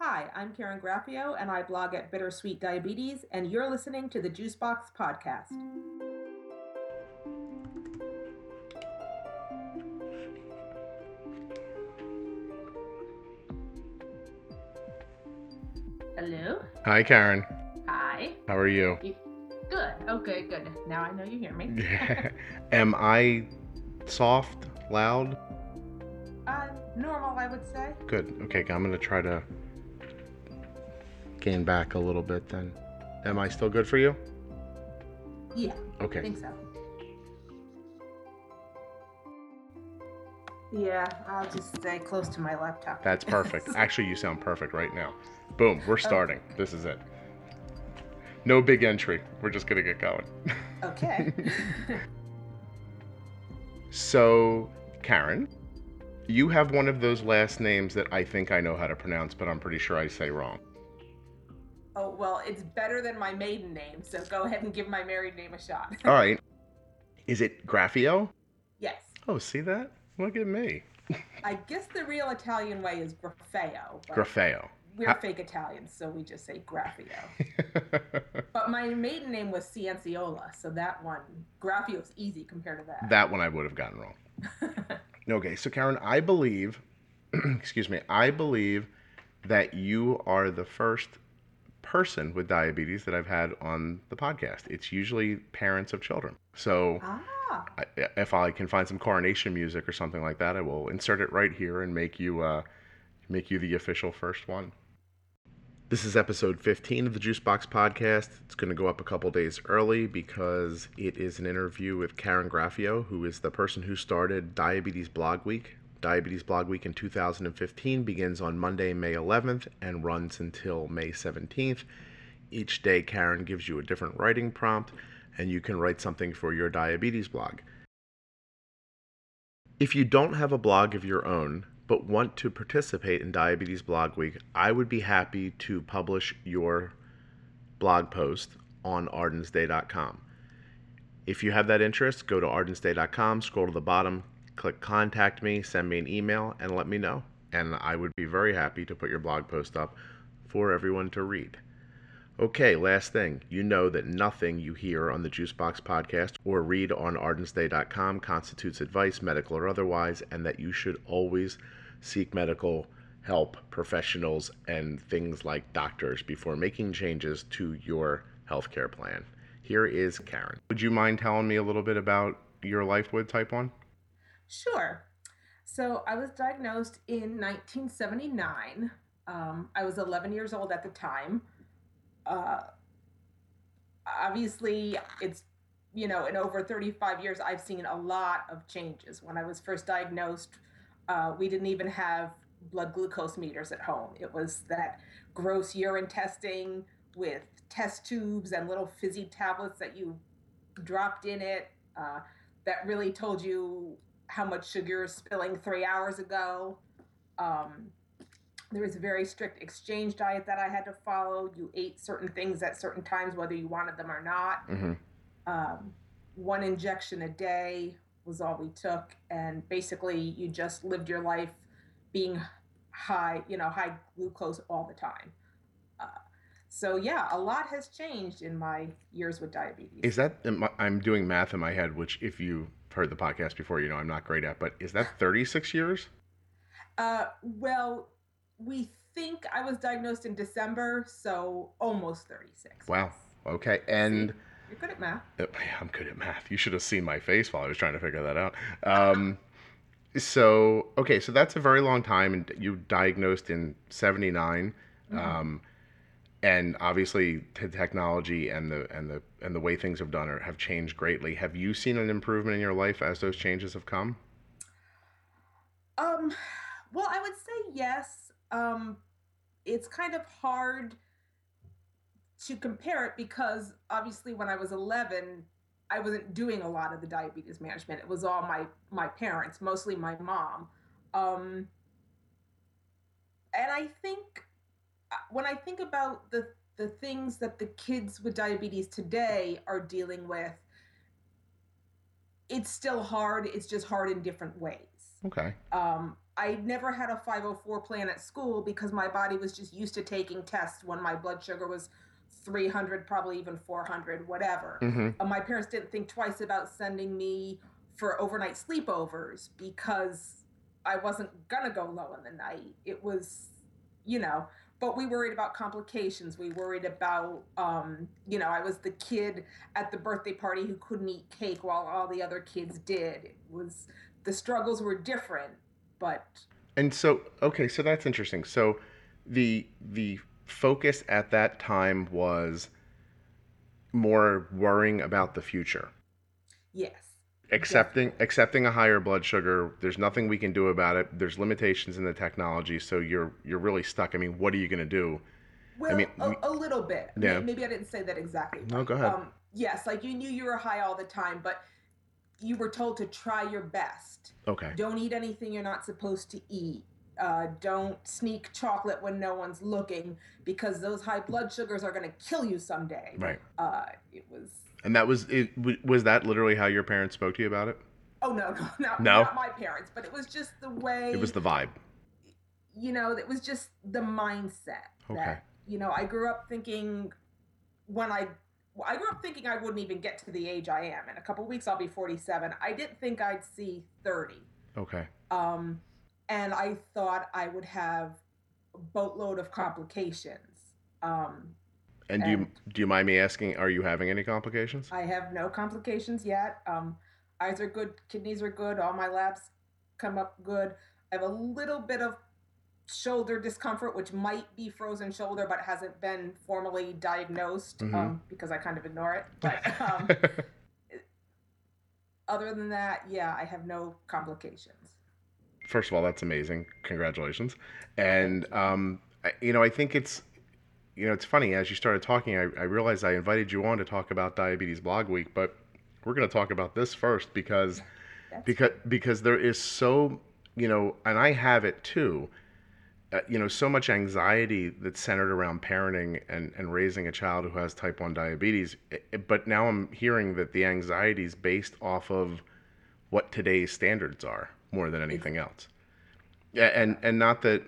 Hi, I'm Karen Graffeo, and I blog at Bittersweet Diabetes, and you're listening to the Juicebox Podcast. Hello. Hi, Karen. Hi. How are you? You- Good. Okay, good. Now I know you hear me. Am I soft, loud? Uh, normal, I would say. Good. Okay, I'm gonna try to gain back a little bit then. Am I still good for you? Yeah, I Okay. think so. Yeah, I'll just stay close to my laptop. That's perfect. Actually, you sound perfect right now. Boom, we're starting. This is it. No big entry. We're just gonna get going. okay. So, Karen, you have one of those last names that I think I know how to pronounce, but I'm pretty sure I say wrong. Oh, well, it's better than my maiden name, so go ahead and give my married name a shot. All right. Is it Graffio? yes. Oh, see that? Look at me. I guess the real Italian way is Graffeo. Graffeo. We're fake Italians, so we just say Graffio. But my maiden name was Cianciola, so that one, Graffio's easy compared to that. that one I would have gotten wrong. Okay, so Karen, I believe, excuse me, I believe that you are the first person with diabetes that I've had on the podcast. It's usually parents of children. So ah, I, if I can find some coronation music or something like that, I will insert it right here and make you uh, make you the official first one. This is episode 15 of the Juicebox podcast. It's going to go up a couple days early because it is an interview with Karen Graffeo, who is the person who started Diabetes Blog Week. Diabetes Blog Week in 2015 begins on Monday, May 11th, and runs until May 17th. Each day, Karen gives you a different writing prompt, and you can write something for your diabetes blog. If you don't have a blog of your own, but want to participate in Diabetes Blog Week, I would be happy to publish your blog post on ardensday.com. If you have that interest, go to ardensday.com, scroll to the bottom, click contact me, send me an email, and let me know. And I would be very happy to put your blog post up for everyone to read. Okay, last thing. You know that nothing you hear on the Juicebox podcast or read on ardensday.com constitutes advice, medical or otherwise, and that you should always seek medical help, professionals, and things like doctors before making changes to your healthcare plan. Here is Karen. Would you mind telling me a little bit about your life with type 1? Sure. So I was diagnosed in 1979. Um, I was 11 years old at the time. Uh, obviously, it's, you know, in over 35 years, I've seen a lot of changes. When I was first diagnosed, uh, we didn't even have blood glucose meters at home. It was that gross urine testing with test tubes and little fizzy tablets that you dropped in it uh, that really told you how much sugar you're spilling three hours ago. Um, there was a very strict exchange diet that I had to follow. You ate certain things at certain times, whether you wanted them or not. Mm-hmm. Um, one injection a day was all we took, and basically you just lived your life being high, you know, high glucose all the time. Uh, so yeah, a lot has changed in my years with diabetes. Is that, I'm doing math in my head, which if you've heard the podcast before, you know I'm not great at, but is that 36 years? Uh, well, we think I was diagnosed in December, so almost 36. Wow. Okay. And You're good at math. uh, I'm good at math. You should have seen my face while I was trying to figure that out. Um, so, okay, so that's a very long time, and you diagnosed in 79. Mhm. Um, and obviously, the technology and the and the and the way things have done are, have changed greatly. Have you seen an improvement in your life as those changes have come? Um, well, I would say yes. Um, it's kind of hard to compare it because obviously when I was 11, I wasn't doing a lot of the diabetes management. It was all my my parents, mostly my mom. Um, and I think when I think about the the things that the kids with diabetes today are dealing with, it's still hard. It's just hard in different ways. Okay. Um, I never had a 504 plan at school because my body was just used to taking tests when my blood sugar was 300, probably even 400, whatever. Mm-hmm. Uh, my parents didn't think twice about sending me for overnight sleepovers because I wasn't going to go low in the night. It was, you know, but we worried about complications. We worried about, um, you know, I was the kid at the birthday party who couldn't eat cake while all the other kids did. It was, the struggles were different, but. And so, okay, so that's interesting. So the, the focus at that time was more worrying about the future. Yes. Accepting Definitely. accepting a higher blood sugar, there's nothing we can do about it. There's limitations in the technology, so you're you're really stuck. I mean, what are you going to do? Well, mean, a, a little bit. Yeah. Maybe I didn't say that exactly. No, go ahead. Um, yes, like you knew you were high all the time, but you were told to try your best. Okay. Don't eat anything you're not supposed to eat. Uh, don't sneak chocolate when no one's looking because those high blood sugars are going to kill you someday. Right. Uh, it was. And that was it was that literally how your parents spoke to you about it? Oh no, no, not, No? not my parents, but it was just the way. It was the vibe. you know, it was just the mindset. Okay. That, you know, I grew up thinking when I I grew up thinking I wouldn't even get to the age I am. In a couple weeks, I'll be 47. I didn't think I'd see 30. Okay. Um, and I thought I would have a boatload of complications. Um, And do you do you mind me asking are you having any complications? I have no complications yet. Um, eyes are good, kidneys are good, all my labs come up good. I have a little bit of shoulder discomfort, which might be frozen shoulder, but hasn't been formally diagnosed Mhm. um, because I kind of ignore it. But um, other than that, yeah, I have no complications. First of all, that's amazing. Congratulations. And um, I, you know, I think it's you know, it's funny as you started talking, I, I realized I invited you on to talk about diabetes blog week, but we're going to talk about this first because That's because because there is so you know and i have it too uh, you know so much anxiety that's centered around parenting and and raising a child who has type 1 diabetes but now i'm hearing that the anxiety is based off of what today's standards are more than anything else. Yeah and and not that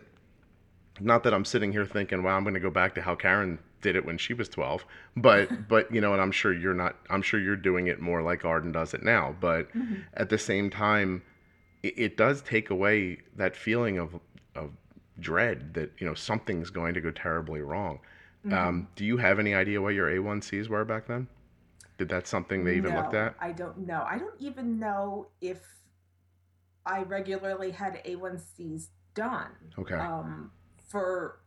not that i'm sitting here thinking wow i'm going to go back to how karen did it when she was 12 but but you know and i'm sure you're not i'm sure you're doing it more like arden does it now but Mhm. at the same time it, it does take away that feeling of of dread that you know something's going to go terribly wrong Mhm. um, do you have any idea what your a1cs were back then did that something they even looked at I don't know. I don't even know if I regularly had A1Cs done. okay Um, for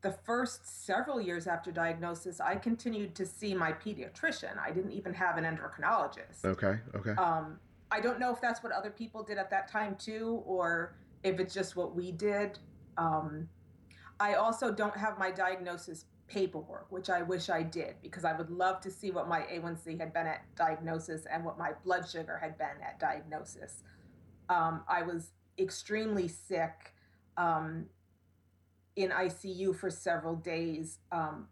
the first several years after diagnosis, I continued to see my pediatrician. I didn't even have an endocrinologist. okay okay Um, I don't know if that's what other people did at that time too, or if it's just what we did. Um, I also don't have my diagnosis paperwork, which I wish I did, because I would love to see what my A1C had been at diagnosis and what my blood sugar had been at diagnosis. Um, I was extremely sick um, in ICU for several days, um,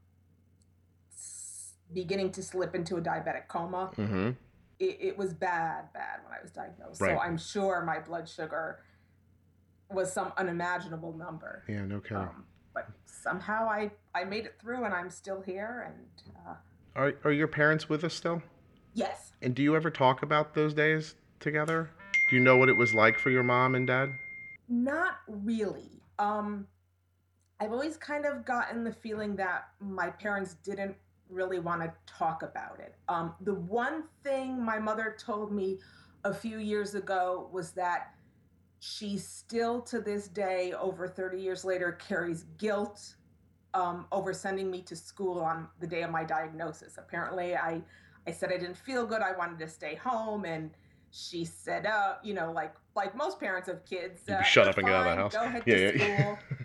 s- beginning to slip into a diabetic coma mm-hmm it, it was bad, bad when I was diagnosed. Right. So I'm sure my blood sugar was some unimaginable number. yeah no kidding Um, but somehow I, I made it through and I'm still here. And uh, are, are your parents with us still yes, and do you ever talk about those days together do you know what it was like for your mom and dad not really. Um, I've always kind of gotten the feeling that my parents didn't really want to talk about it. Um, the one thing my mother told me a few years ago was that she still to this day, over 30 years later, carries guilt um, over sending me to school on the day of my diagnosis. Apparently, I, I said I didn't feel good. I wanted to stay home, and she said, "Uh, you know, like like most parents of kids, uh, shut "You're up and get out of the house." Go ahead Yeah, to yeah. school."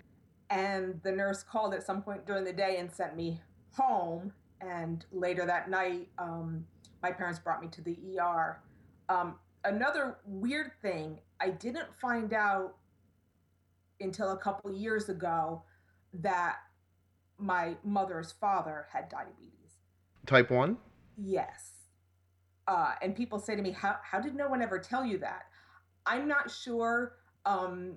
and the nurse called at some point during the day and sent me home. And later that night, um, my parents brought me to the ER. Um, another weird thing, I didn't find out until a couple years ago that my mother's father had diabetes. type 1 Yes. Uh, and people say to me, how, how did no one ever tell you that? I'm not sure. Um,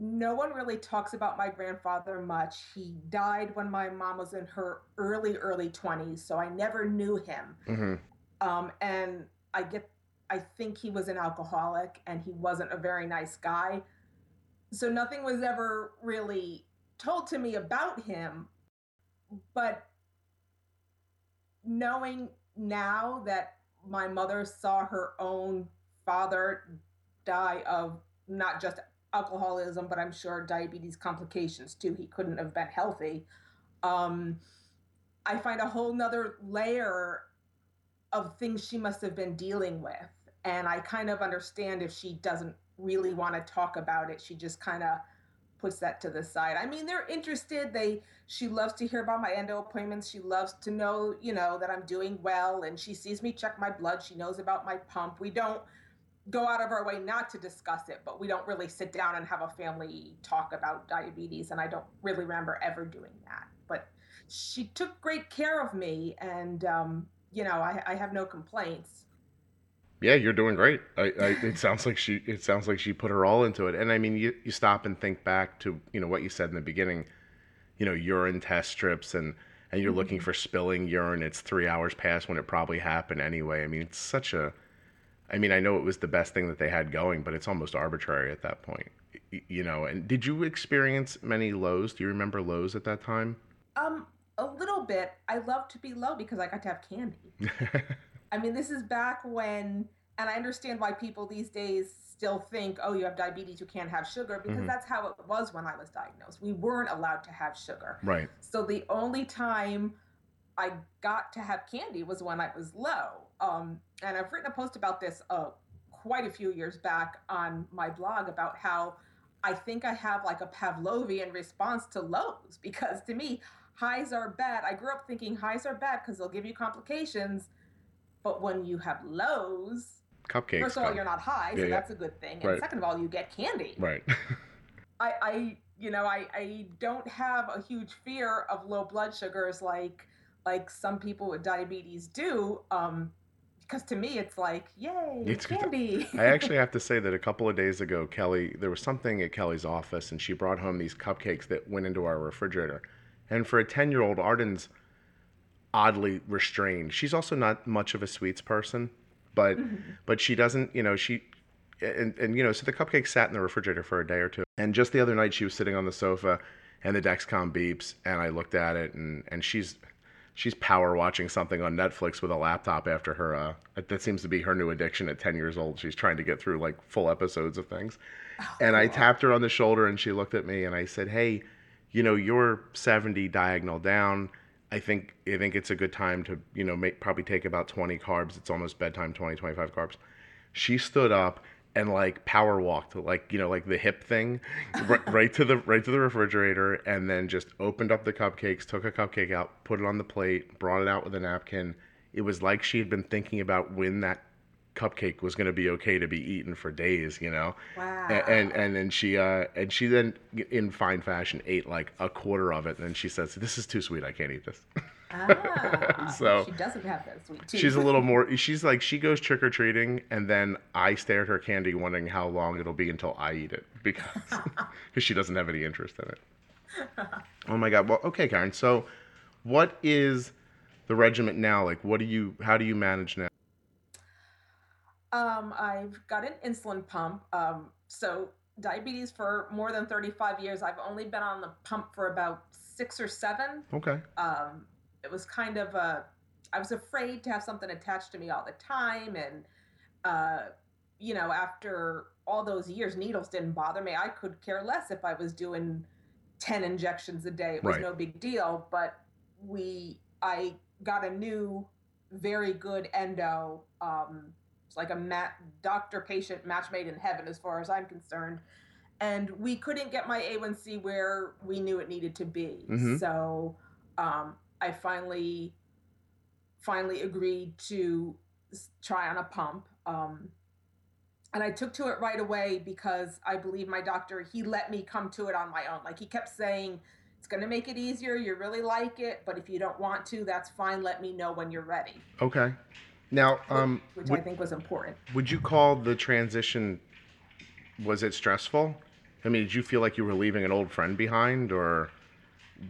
no one really talks about my grandfather much. He died when my mom was in her early, early 20s, so I never knew him. Mm-hmm. Um, and I get, I think he was an alcoholic and he wasn't a very nice guy. So nothing was ever really told to me about him. But knowing now that my mother saw her own father die of not just alcoholism, but I'm sure diabetes complications too. He couldn't have been healthy. Um, I find a whole nother layer of things she must have been dealing with. And I kind of understand if she doesn't really want to talk about it. She just kind of puts that to the side. I mean, they're interested. They she loves to hear about my endo appointments. She loves to know, you know, that I'm doing well and she sees me check my blood. She knows about my pump. We don't go out of our way not to discuss it, but we don't really sit down and have a family talk about diabetes. And I don't really remember ever doing that. But she took great care of me, and um, you know, I, I, have no complaints. Yeah, you're doing great. I, I, it sounds like she it sounds like she put her all into it. And I mean, you, you stop and think back to you know what you said in the beginning. You know, urine test strips and and you're mm-hmm. looking for spilling urine. It's three hours past when it probably happened anyway. I mean, it's such a I mean, I know it was the best thing that they had going, but it's almost arbitrary at that point. You know, and did you experience many lows? Do you remember lows at that time? Um, a little bit. I love to be low because I got to have candy. I mean, this is back when, and I understand why people these days still think, oh, you have diabetes, you can't have sugar, because mm-hmm. that's how it was when I was diagnosed. We weren't allowed to have sugar. Right. So the only time I got to have candy was when I was low. Um, and I've written a post about this uh, quite a few years back on my blog about how I think I have like a Pavlovian response to lows because to me, highs are bad. I grew up thinking highs are bad because they'll give you complications. But when you have lows, cupcakes. First of all, you're not high, so yeah, that's a good thing. And right. second of all, you get candy. Right. I, I, you know, I, I don't have a huge fear of low blood sugars like like some people with diabetes do. Um, because to me it's like yay it's candy. I actually have to say that a couple of days ago kelly there was something at kelly's office and she brought home these cupcakes that went into our refrigerator. And for a 10 year old arden's oddly restrained. She's also not much of a sweets person but mm-hmm. but she doesn't you know she and, and you know so the cupcakes sat in the refrigerator for a day or two. And just the other night she was sitting on the sofa and the dexcom beeps and i looked at it and and she's she's power watching something on Netflix with a laptop after her. Uh, that seems to be her new addiction at 10 years old. She's trying to get through like full episodes of things. Oh, and I tapped her on the shoulder and she looked at me and I said, Hey, you know, you're 70 diagonal down. I think I think it's a good time to, you know, make probably take about 20 carbs. It's almost bedtime, 20, 25 carbs. She stood up and like power walked like you know like the hip thing right, right, to the right to the refrigerator and then just opened up the cupcakes took a cupcake out put it on the plate brought it out with a napkin. It was like she had been thinking about when that cupcake was going to be okay to be eaten for days you know? Wow. and, and and then she uh and she then in fine fashion ate like a quarter of it and then she says this is too sweet i can't eat this Ah, so she doesn't have that sweet tooth. She's a little more. She's like she goes trick or treating, and then I stare at her candy, wondering how long it'll be until I eat it because because she doesn't have any interest in it. oh my god. Well, okay, Karen. So, what is the regiment now? Like, what do you? How do you manage now? Um, I've got an insulin pump. Um, so diabetes for more than 35 years. I've only been on the pump for about six or seven. Okay. Um, it was kind of a I was afraid to have something attached to me all the time and uh, you know after all those years needles didn't bother me I could care less if I was doing 10 injections a day it was right. no big deal but we I got a new very good endo um, it's like a mat, doctor patient match made in heaven as far as I'm concerned and we couldn't get my A1C where we knew it needed to be mm-hmm. so um, I finally finally agreed to try on a pump. Um, and I took to it right away because I believe my doctor, he let me come to it on my own. Like he kept saying, it's going to make it easier. You really like it. But if you don't want to, that's fine. Let me know when you're ready. Okay. Now, um, which would, I think was important. would you call the transition? Was it stressful? I mean, did you feel like you were leaving an old friend behind, or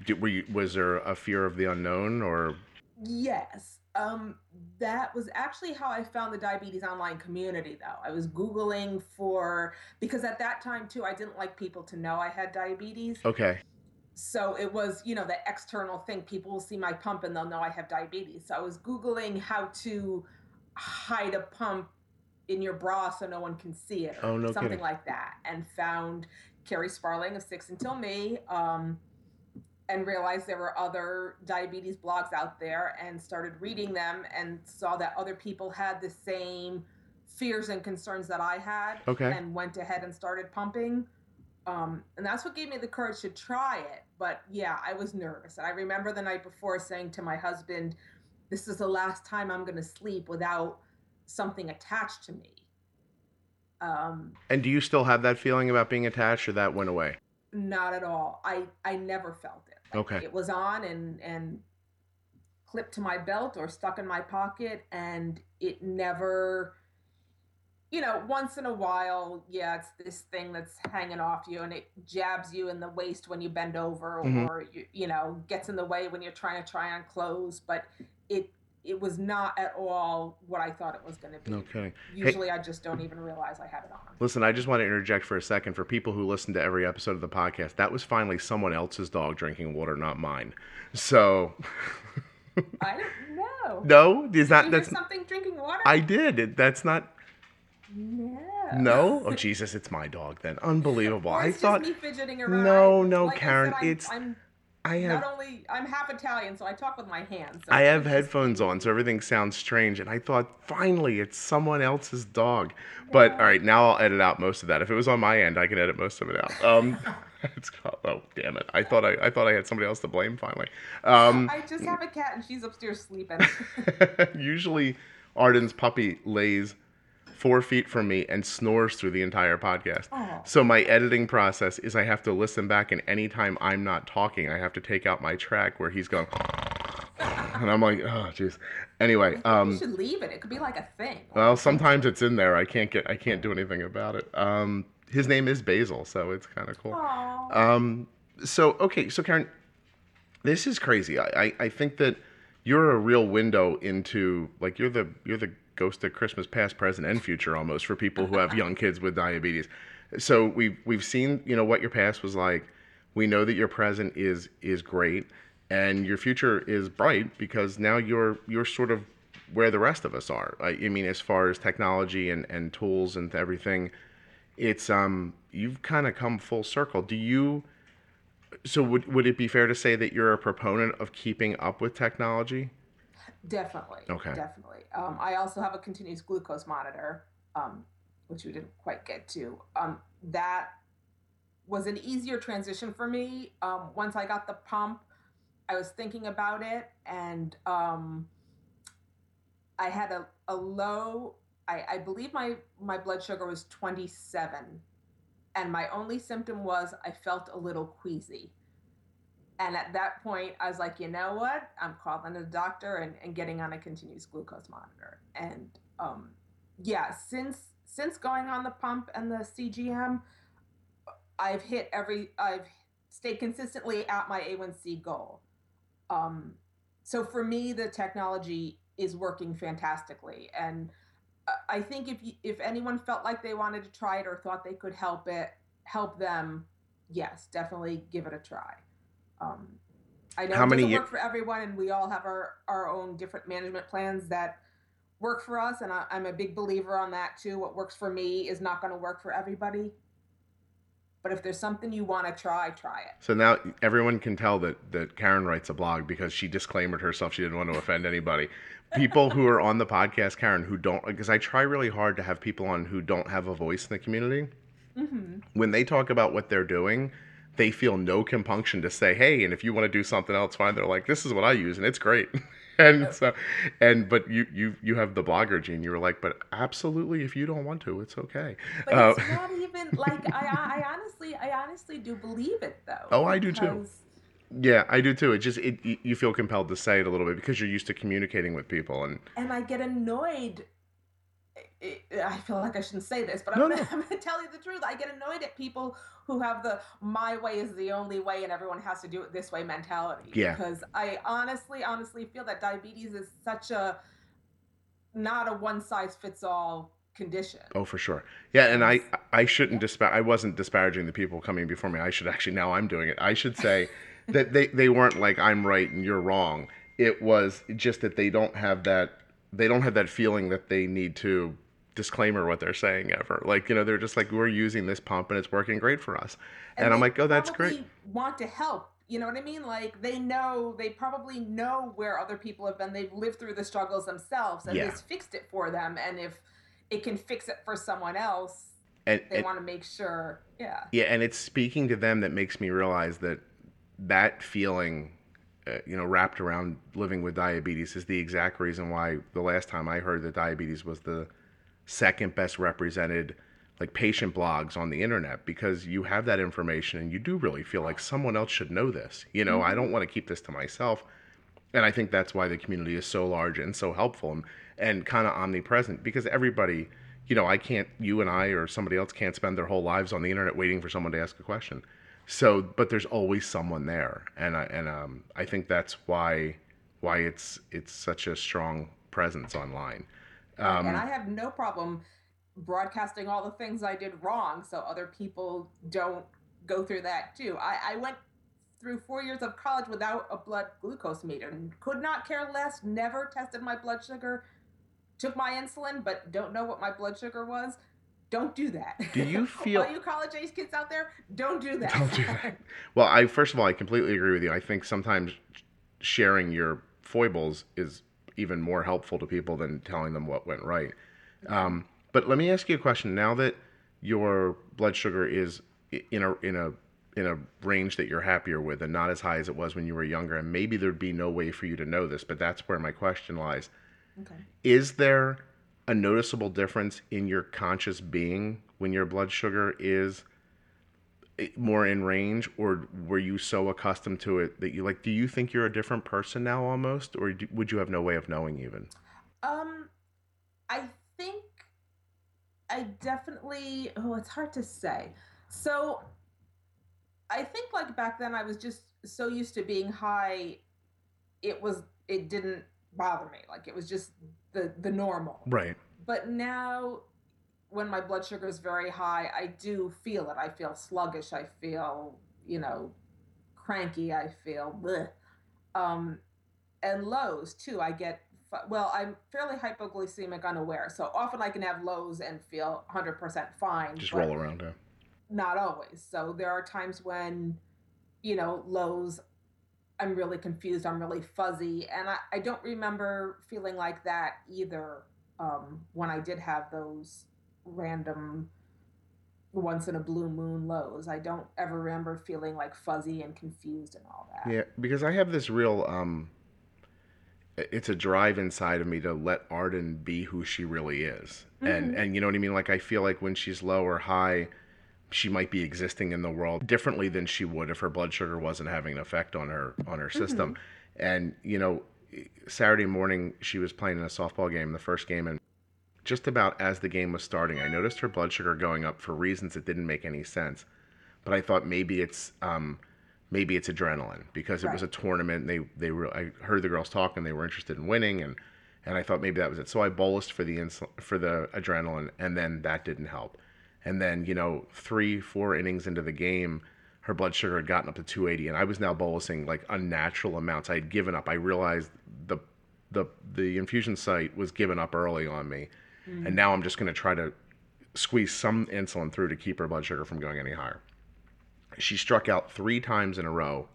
did, were you, was there a fear of the unknown, or Yes. Um, that was actually how I found the diabetes online community, though. I was Googling for, because at that time, too, I didn't like people to know I had diabetes. okay? So it was, you know, the external thing. People will see my pump and they'll know I have diabetes. So I was Googling how to hide a pump in your bra so no one can see it or Oh, no something kidding. like that. And found Kerri Sparling of Six Until Me um, and realized there were other diabetes blogs out there and started reading them and saw that other people had the same fears and concerns that I had Okay. and went ahead and started pumping. Um, and that's what gave me the courage to try it. But yeah, I was nervous. And I remember the night before saying to my husband, This is the last time I'm going to sleep without something attached to me. Um, And do you still have that feeling about being attached, or that went away? not at all. I, I never felt Okay. It was on and, and clipped to my belt or stuck in my pocket, and it never you know, once in a while, yeah, it's this thing that's hanging off you and it jabs you in the waist when you bend over Mhm. or you, you know, gets in the way when you're trying to try on clothes, but it it was not at all what I thought it was going to be. Kidding. Usually I just don't even realize I have it on. Listen, I just want to interject for a second for people who listen to every episode of the podcast. That was finally someone else's dog drinking water, not mine. So, I don't know. no, is Did that that's something drinking water? I did. That's not no. no. Oh Jesus, it's my dog then. Unbelievable. I thought just me fidgeting around. No, no, Like I said, Karen, I'm- it's- I'm I have not only I'm half Italian, so I talk with my hands. so I have headphones on, so everything sounds strange. And I thought, finally, it's someone else's dog. But all right, now I'll edit out most of that. If it was on my end, I can edit most of it out. Um, it's oh damn it! I thought I, I thought I had somebody else to blame. Finally, um, I just have a cat and she's upstairs sleeping. usually Arden's puppy lays four feet from me and snores through the entire podcast. Oh. So my editing process is I have to listen back, and anytime I'm not talking, I have to take out my track where he's going. And I'm like, oh, jeez. Anyway, um, you should leave it. It could be like a thing. well, sometimes it's in there. I can't get, I can't do anything about it. Um, his name is Basil, so it's kind of cool. Aw. Um, so okay, so Karen, this is crazy. I, I, I think that you're a real window into like you're the you're the ghost of Christmas past, present, and future almost for people who have young kids with diabetes. So we've we've seen you know what your past was like. We know that your present is is great, and your future is bright because now you're you're sort of where the rest of us are. I, I mean, as far as technology and and tools and everything, it's um you've kind of come full circle. Do you? So would would it be fair to say that you're a proponent of keeping up with technology? Definitely. Okay. Definitely. Um, I also have a continuous glucose monitor, um, which we didn't quite get to. Um, that was an easier transition for me. Um, once I got the pump, I was thinking about it, and um, I had a, a low. I, I believe my my blood sugar was 27, and my only symptom was I felt a little queasy. And at that point, I was like, you know what? I'm calling the doctor and, and getting on a continuous glucose monitor. And um, yeah, since since going on the pump and the CGM, I've hit every. I've stayed consistently at my A1C goal. Um, so for me, the technology is working fantastically, and uh, I think if you, if anyone felt like they wanted to try it or thought they could help it, help them, yes, definitely give it a try. Um, I know How it many doesn't work for everyone, and we all have our our own different management plans that work for us, and I, I'm a big believer on that too. What works for me is not going to work for everybody. But if there's something you want to try, try it. So now everyone can tell that that Karen writes a blog because she disclaimed herself. She didn't want to offend anybody. People who are on the podcast, Karen, who don't, because I try really hard to have people on who don't have a voice in the community. hmm When they talk about what they're doing, they feel no compunction to say, "Hey, and if you want to do something else, fine." They're like, "This is what I use, and it's great." and so, and but you you you have the blogger gene. You were like, "But absolutely, if you don't want to, it's okay." But Uh, it's not even like I, I honestly, I honestly do believe it though. Oh, I do too. Yeah, I do too. It just it you feel compelled to say it a little bit because you're used to communicating with people and and I get annoyed I feel like I shouldn't say this, but I'm, no, gonna, no. I'm, gonna, tell you the truth. I get annoyed at people who have the "my way is the only way" and everyone has to do it this way mentality. Yeah. Because I honestly, honestly feel that diabetes is such a not a one size fits all condition. Oh, for sure. Yeah, and I I shouldn't disparage. I wasn't disparaging the people coming before me. I should actually now I'm doing it. I should say that they they weren't like I'm right and you're wrong. It was just that they don't have that they don't have that feeling that they need to disclaimer what they're saying ever. Like, you know, they're just like, we're using this pump and it's working great for us. And, and I'm like, oh, that's great. Want to help. You know what I mean? Like they know, they probably know where other people have been. They've lived through the struggles themselves and yeah. this fixed it for them. And if it can fix it for someone else, and, they and, want to make sure. Yeah. Yeah. And it's speaking to them that makes me realize that that feeling uh, you know, wrapped around living with diabetes is the exact reason why the last time I heard that diabetes was the second best represented like patient blogs on the internet because you have that information and you do really feel like someone else should know this. You know, mm-hmm. I don't want to keep this to myself. And I think that's why the community is so large and so helpful and, and kind of omnipresent because everybody, you know, I can't, you and I or somebody else can't spend their whole lives on the internet waiting for someone to ask a question. So, but there's always someone there. And I, and, um, I think that's why, why it's, it's such a strong presence online. Um, and I have no problem broadcasting all the things I did wrong so other people don't go through that too. I, I went through four years of college without a blood glucose meter and could not care less, never tested my blood sugar, took my insulin, but don't know what my blood sugar was. Don't do that. Do you feel all you college age kids out there? Don't do that. Don't do that. Well, I first of all, I completely agree with you. I think sometimes sharing your foibles is even more helpful to people than telling them what went right. Um, but let me ask you a question. Now that your blood sugar is in a in a in a range that you're happier with and not as high as it was when you were younger, and maybe there'd be no way for you to know this, but that's where my question lies. Okay. Is there a noticeable difference in your conscious being when your blood sugar is more in range or were you so accustomed to it that you like do you think you're a different person now almost or do, would you have no way of knowing even? Um i think i definitely oh it's hard to say. So i think like back then i was just so used to being high it was it didn't bother me. Like it was just the the normal. Right. But now when my blood sugar is very high, I do feel it. I feel sluggish. I feel, you know, cranky. I feel bleh. Um, and lows too. I get well. I'm fairly hypoglycemic unaware, so often I can have lows and feel 100% fine. Just roll around, yeah. Not always. So there are times when, you know, lows. I'm really confused. I'm really fuzzy, and I, I don't remember feeling like that either um, when I did have those random once in a blue moon lows. I don't ever remember feeling like fuzzy and confused and all that. Yeah, because I have this real um it's a drive inside of me to let Arden be who she really is. Mm-hmm. And and you know what I mean? Like I feel like when she's low or high, she might be existing in the world differently than she would if her blood sugar wasn't having an effect on her on her system. Mm-hmm. And you know, Saturday morning she was playing in a softball game, the first game, and just about as the game was starting, I noticed her blood sugar going up for reasons that didn't make any sense. But I thought maybe it's um, maybe it's adrenaline because it right. was a tournament. And they they were I heard the girls talk and they were interested in winning and and I thought maybe that was it. So I bolused for the insul- for the adrenaline and then that didn't help. And then you know three four innings into the game, her blood sugar had gotten up to 280 and I was now bolusing like unnatural amounts. I had given up. I realized the the the infusion site was given up early on me Mm-hmm. And now I'm just going to try to squeeze some insulin through to keep her blood sugar from going any higher. She struck out three times in a row,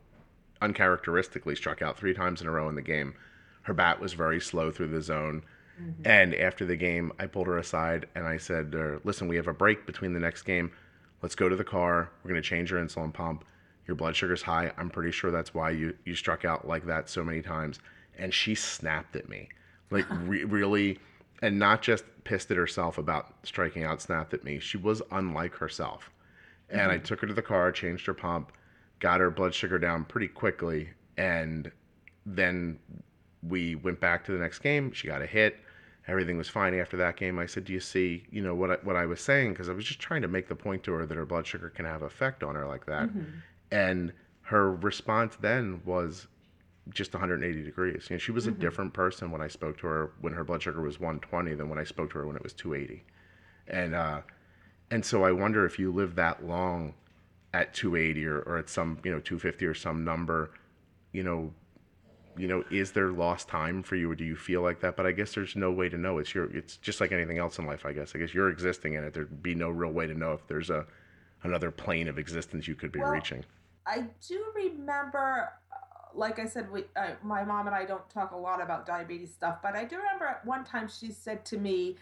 uncharacteristically struck out three times in a row in the game. Her bat was very slow through the zone. Mm-hmm. And after the game, I pulled her aside and I said, Listen, we have a break between the next game. Let's go to the car. We're going to change your insulin pump. Your blood sugar's high. I'm pretty sure that's why you, you struck out like that so many times. And she snapped at me. Like, re- really and not just pissed at herself about striking out, snapped at me. She was unlike herself. And mm-hmm. I took her to the car, changed her pump, got her blood sugar down pretty quickly, and then we went back to the next game. She got a hit. Everything was fine after that game. I said, "Do you see, you know, what I, what I was saying?" Because I was just trying to make the point to her that her blood sugar can have effect on her like that. Mm-hmm. And her response then was just 180 degrees. You know, she was mm-hmm. a different person when I spoke to her when her blood sugar was 120 than when I spoke to her when it was 280. And uh, and so I wonder if you live that long at 280 or, or at some you know 250 or some number, you know, you know, is there lost time for you, or do you feel like that? But I guess there's no way to know. It's your, it's just like anything else in life. I guess. I guess you're existing in it. There'd be no real way to know if there's a another plane of existence you could be well, reaching. I do remember, uh, like I said, we, uh, my mom and I don't talk a lot about diabetes stuff, but I do remember at one time she said to me,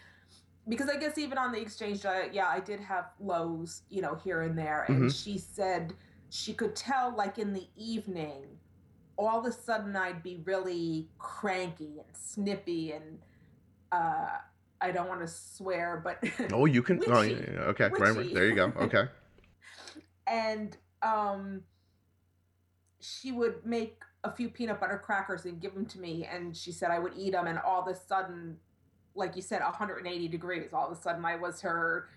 because I guess even on the exchange diet, yeah, I did have lows, you know, here and there. And mm-hmm. she said she could tell, like in the evening, all of a sudden I'd be really cranky and snippy and uh, I don't want to swear, but oh, you can. oh, yeah, okay, there you go. Okay. and um, she would make a few peanut butter crackers and give them to me, and she said I would eat them, and all of a sudden like you said, 180 degrees. All of a sudden, I was her,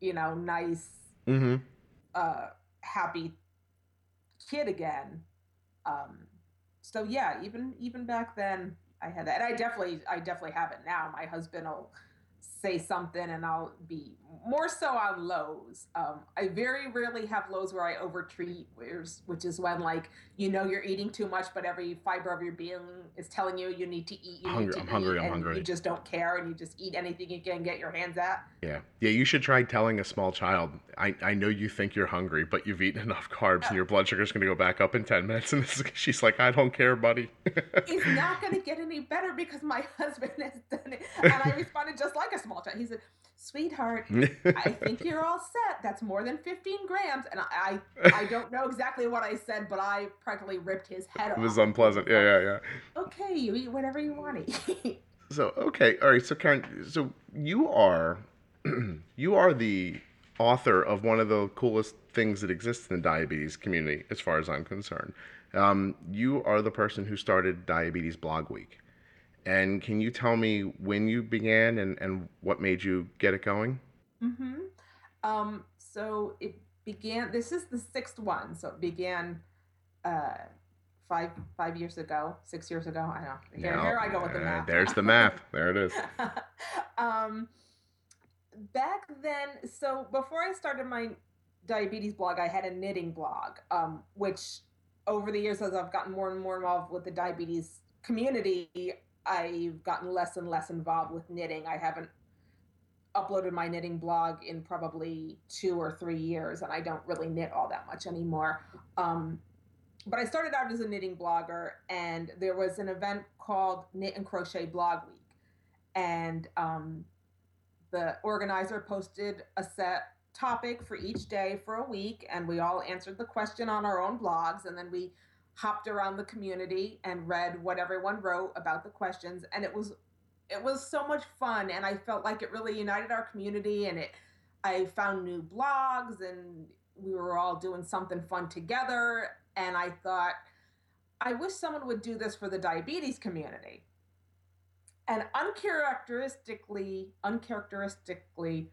you know, nice, mm-hmm. uh, happy kid again. Um, so yeah, even even back then, I had that. And I definitely, I definitely have it now. My husband will say something and I'll be more so on lows. Um, I very rarely have lows where I overtreat, which is when like you know you're eating too much, but every fiber of your being is telling you you need to eat. You hungry, need to I'm eat, hungry. I'm hungry. You just don't care, and you just eat anything you can get your hands at. Yeah, yeah. You should try telling a small child. I, I know you think you're hungry, but you've eaten enough carbs, yeah. and your blood sugar's going to go back up in ten minutes. And is, she's like, I don't care, buddy. it's not going to get any better because my husband has done it, and I responded just like a small child. He said sweetheart, I think you're all set. That's more than 15 grams. And I, I, don't know exactly what I said, but I practically ripped his head off. It was unpleasant. Yeah, yeah, yeah. Okay, you eat whatever you want to eat. so, okay. All right. So, Karen, so you are, you are the author of one of the coolest things that exists in the diabetes community, as far as I'm concerned. Um, you are the person who started Diabetes Blog Week. And can you tell me when you began and, and what made you get it going? Mm-hmm. Um, so it began, this is the sixth one. So it began uh, five five years ago, six years ago. I know. Here, no, here I go with the uh, math. there's the math. There it is. um, back then, so before I started my diabetes blog, I had a knitting blog, um, which over the years, as I've gotten more and more involved with the diabetes community, I've gotten less and less involved with knitting. I haven't uploaded my knitting blog in probably two or three years, and I don't really knit all that much anymore. Um, but I started out as a knitting blogger, and there was an event called Knit and Crochet Blog Week, and um, the organizer posted a set topic for each day for a week, and we all answered the question on our own blogs, and then we hopped around the community and read what everyone wrote about the questions and it was it was so much fun and I felt like it really united our community and it I found new blogs and we were all doing something fun together and I thought I wish someone would do this for the diabetes community. And uncharacteristically uncharacteristically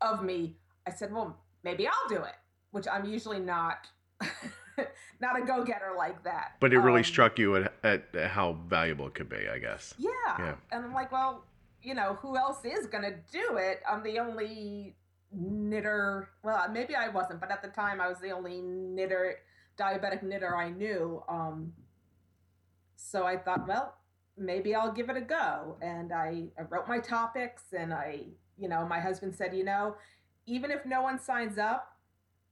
of me, I said, "Well, maybe I'll do it," which I'm usually not not a go getter like that. But it really um, struck you at, at, how valuable it could be, I guess. Yeah. yeah. And I'm like, well, you know, who else is going to do it? I'm the only knitter. Well, maybe I wasn't, but at the time I was the only knitter, diabetic knitter I knew. Um, so I thought, well, maybe I'll give it a go. And I, I wrote my topics and I, you know, my husband said, you know, even if no one signs up,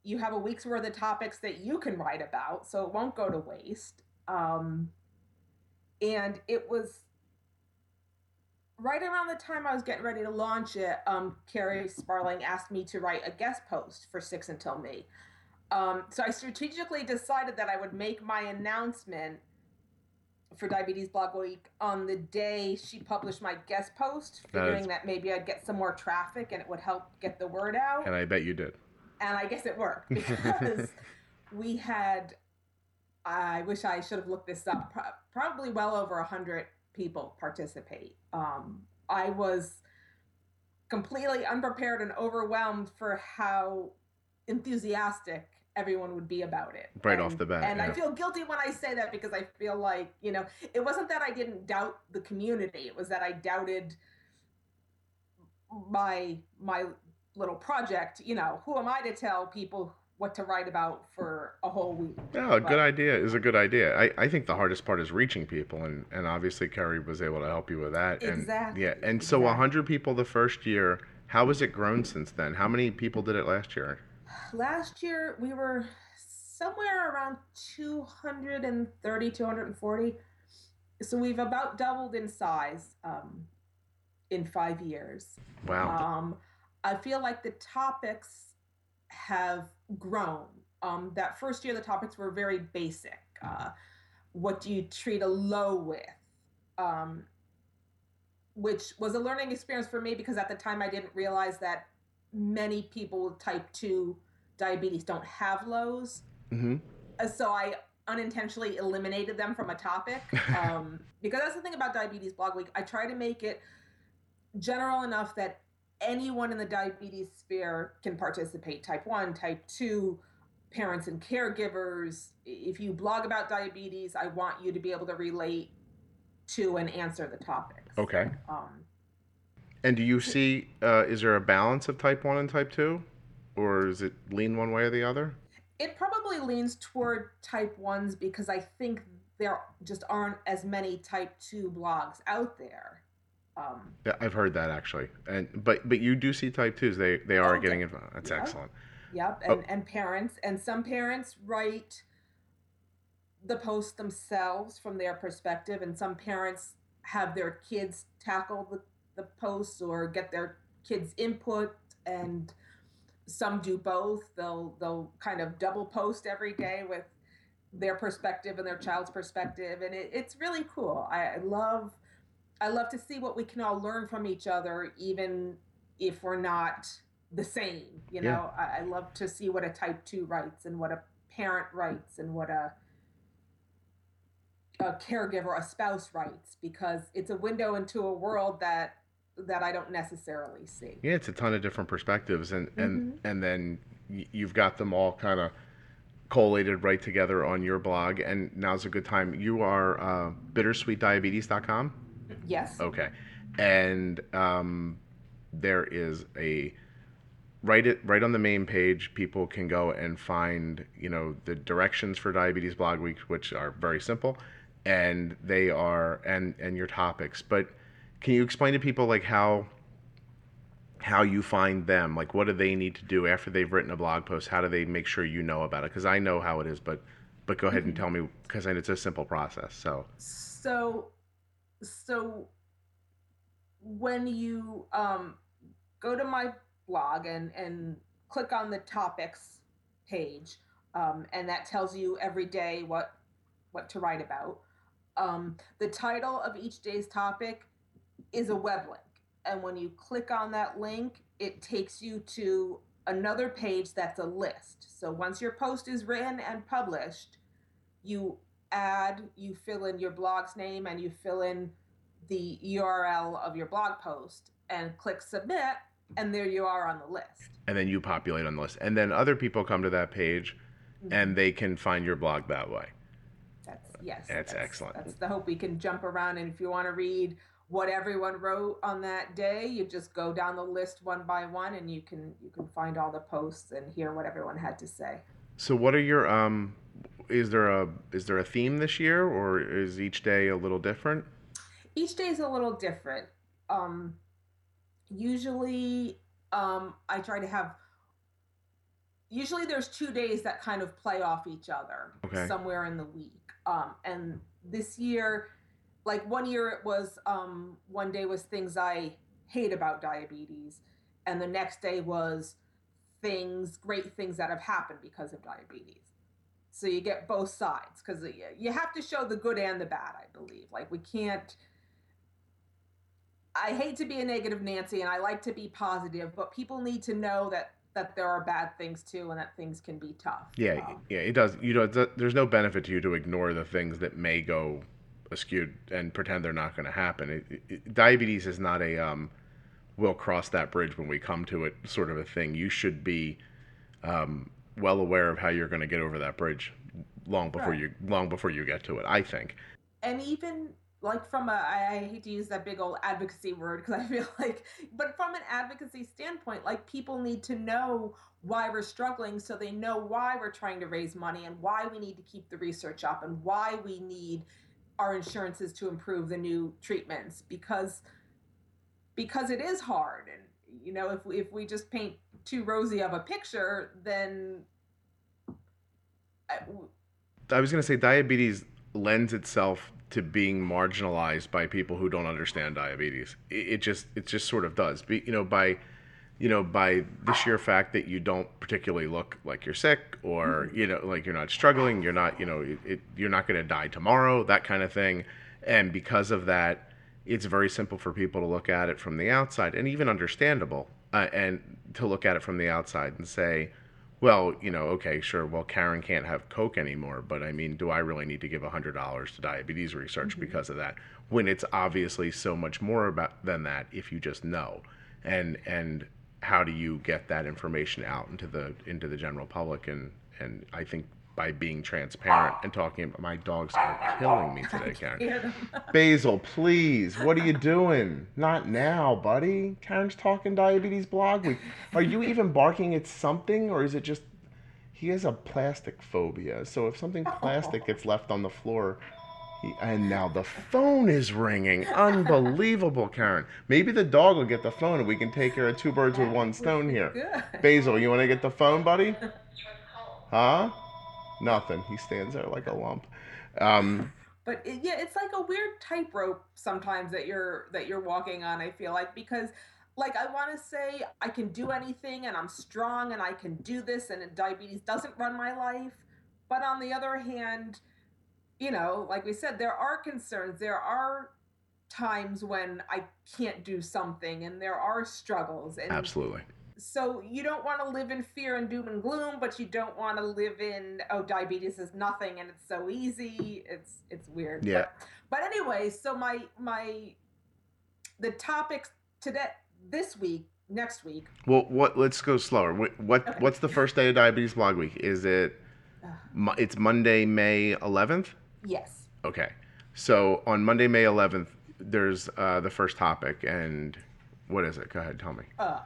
you have a week's worth of topics that you can write about, so it won't go to waste. Um, and it was right around the time I was getting ready to launch it. Um, Kerri Sparling asked me to write a guest post for Six Until Me. Um, so I strategically decided that I would make my announcement for Diabetes Blog Week on the day she published my guest post, figuring that, that maybe I'd get some more traffic and it would help get the word out. And I bet you did and I guess it worked because we had, I wish I should have looked this up, probably well over 100 people participate. Um, I was completely unprepared and overwhelmed for how enthusiastic everyone would be about it. Right and, off the bat. And yeah. I feel guilty when I say that because I feel like, you know, it wasn't that I didn't doubt the community, it was that I doubted my my little project, you know, who am I to tell people what to write about for a whole week? Yeah, a good idea is a good idea. I, I think the hardest part is reaching people, and, and obviously Kerri was able to help you with that. And, Exactly, Yeah, and so exactly. 100 people the first year. How has it grown since then? How many people did it last year? Last year we were somewhere around 230, 240. So we've about doubled in size um, in five years. Wow. Um, I feel like the topics have grown. Um, that first year, the topics were very basic. Uh, what do you treat a low with? Um, which was a learning experience for me because at the time I didn't realize that many people with type 2 diabetes don't have lows. hmm Uh, So I unintentionally eliminated them from a topic um, because that's the thing about diabetes blog week i try to make it general enough that anyone in the diabetes sphere can participate type 1 type 2 parents and caregivers if you blog about diabetes i want you to be able to relate to and answer the topics Okay. um, And do you see, uh, is there a balance of type 1 and type 2? Or is it lean one way or the other? it probably leans toward type 1s because i think there just aren't as many type 2 blogs out there um, Yeah, I've heard that actually. And but but you do see type 2s. They they are Oh, getting it. That's yeah. excellent. Yep, Oh. and, and parents, and some parents write the post themselves from their perspective, and some parents have their kids tackle the, the posts or get their kids' input, and some do both. They'll they'll kind of double post every day with their perspective and their child's perspective, and it, it's really cool. I, I love I love to see what we can all learn from each other, even if we're not the same. You Yeah. know, I, I love to see what a type two writes and what a parent writes and what a a caregiver, a spouse writes, because it's a window into a world that that I don't necessarily see. Yeah, it's a ton of different perspectives, and and Mhm. and then you've got them all kind of collated right together on your blog. And now's a good time. You are uh, bittersweetdiabetes.com. Yes. Okay, and um, there is a right it right on the main page. People can go and find you know the directions for Diabetes Blog Week, which are very simple, and they are and and your topics. But can you explain to people like how how you find them? Like what do they need to do after they've written a blog post? How do they make sure you know about it? Because I know how it is, but but go ahead and tell me because it's a simple process. So So, so when you um, go to my blog and and click on the topics page, um, and that tells you every day what what to write about. Um, the title of each day's topic is a web link, and when you click on that link, it takes you to another page that's a list. So once your post is written and published, you add, you fill in your blog's name and you fill in the URL of your blog post and click submit, and there you are on the list. and then you populate on the list, and then other people come to that page and they can find your blog that way. That's yes. That's excellent. That's the hope. We can jump around, and if you want to read what everyone wrote on that day, you just go down the list one by one, and you can you can find all the posts and hear what everyone had to say. So, what are your um? Is there a is there a theme this year, or is each day a little different? each day is a little different. Um, usually, um, I try to have. Usually, there's two days that kind of play off each other Okay. somewhere in the week. Um, and this year, like one year, it was um, one day was things I hate about diabetes, and the next day was things, great things that have happened because of diabetes. So you get both sides because you have to show the good and the bad. I believe like we can't. I hate to be a negative Nancy and I like to be positive, but people need to know that that there are bad things too and that things can be tough. Yeah, um, yeah, it does. You know, there's no benefit to you to ignore the things that may go askew and pretend they're not going to happen. It, it, diabetes is not a um, we'll cross that bridge when we come to it sort of a thing. You should be um, well aware of how you're going to get over that bridge long before right. you long before you get to it. I think. And even like from a I, I hate to use that big old advocacy word because I feel like, but from an advocacy standpoint, like people need to know why we're struggling so they know why we're trying to raise money and why we need to keep the research up and why we need our insurances to improve the new treatments because because it is hard and you know if we, if we just paint too rosy of a picture then I, I was going to say diabetes lends itself to being marginalized by people who don't understand diabetes. It, it just it just sort of does. Be, you know by you know by the sheer fact that you don't particularly look like you're sick or mm-hmm. you know like you're not struggling you're not you know it, you're not going to die tomorrow that kind of thing. And because of that it's very simple for people to look at it from the outside and even understandable uh, and to look at it from the outside and say well you know okay sure well karen can't have coke anymore but i mean do i really need to give $100 to diabetes research mm-hmm. because of that? When it's obviously so much more about than that if you just know. And and how do you get that information out into the into the general public? And and i think by being transparent and talking about my dogs are killing me today, Karen. Basil, please, what are you doing? Not now, buddy. Karen's talking diabetes blog week. Are you even barking at something or is it just he has a plastic phobia. So if something plastic gets left on the floor, he, and now the phone is ringing. Unbelievable, Karen. Maybe the dog will get the phone and we can take care of two birds with one stone here. Basil, you want to get the phone, buddy? Huh? Nothing. He stands there like a lump. Um, but it, yeah, it's like a weird tightrope sometimes that you're that you're walking on. I feel like because like I want to say I can do anything and I'm strong and I can do this and diabetes doesn't run my life. But on the other hand, you know, like we said, there are concerns. There are times when I can't do something and there are struggles. And Absolutely so you don't want to live in fear and doom and gloom, but you don't want to live in oh diabetes is nothing and it's so easy. It's it's weird. Yeah. But, but anyway, so my my the topics today this week next week. Well, what? Let's go slower. What? what okay. What's the first day of Diabetes Blog Week? Is it? It's Monday, May 11th. Yes. Okay. So on Monday, May 11th, there's uh, the first topic, and what is it? Go ahead, tell me. Uh,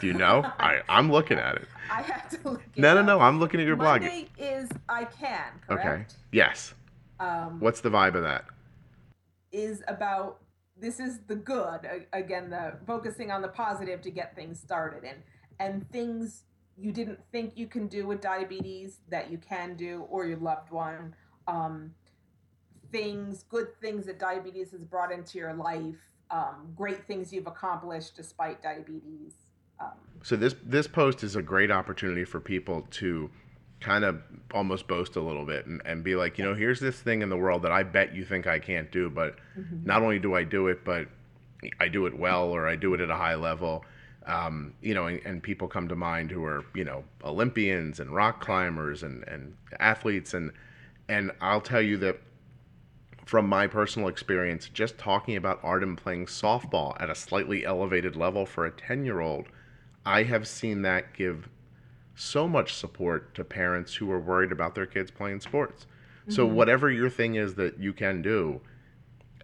Do you know? I I'm looking at it. I have to look. no, no, no. I'm looking at your blog. Monday is I can. Correct? Okay. Yes. Um, What's the vibe of that? Is about this is the good again the focusing on the positive to get things started and and things you didn't think you can do with diabetes that you can do or your loved one um, things good things that diabetes has brought into your life um, great things you've accomplished despite diabetes. Um, so this this post is a great opportunity for people to kind of almost boast a little bit and, and be like, you know, here's this thing in the world that I bet you think I can't do, but mm-hmm. not only do I do it, but I do it well or I do it at a high level. Um, you know, and, and, people come to mind who are, you know, Olympians and rock climbers and, and athletes. And, and I'll tell you that from my personal experience, just talking about Arden playing softball at a slightly elevated level for a 10 year old, I have seen that give so much support to parents who are worried about their kids playing sports. Mm-hmm. So, whatever your thing is that you can do,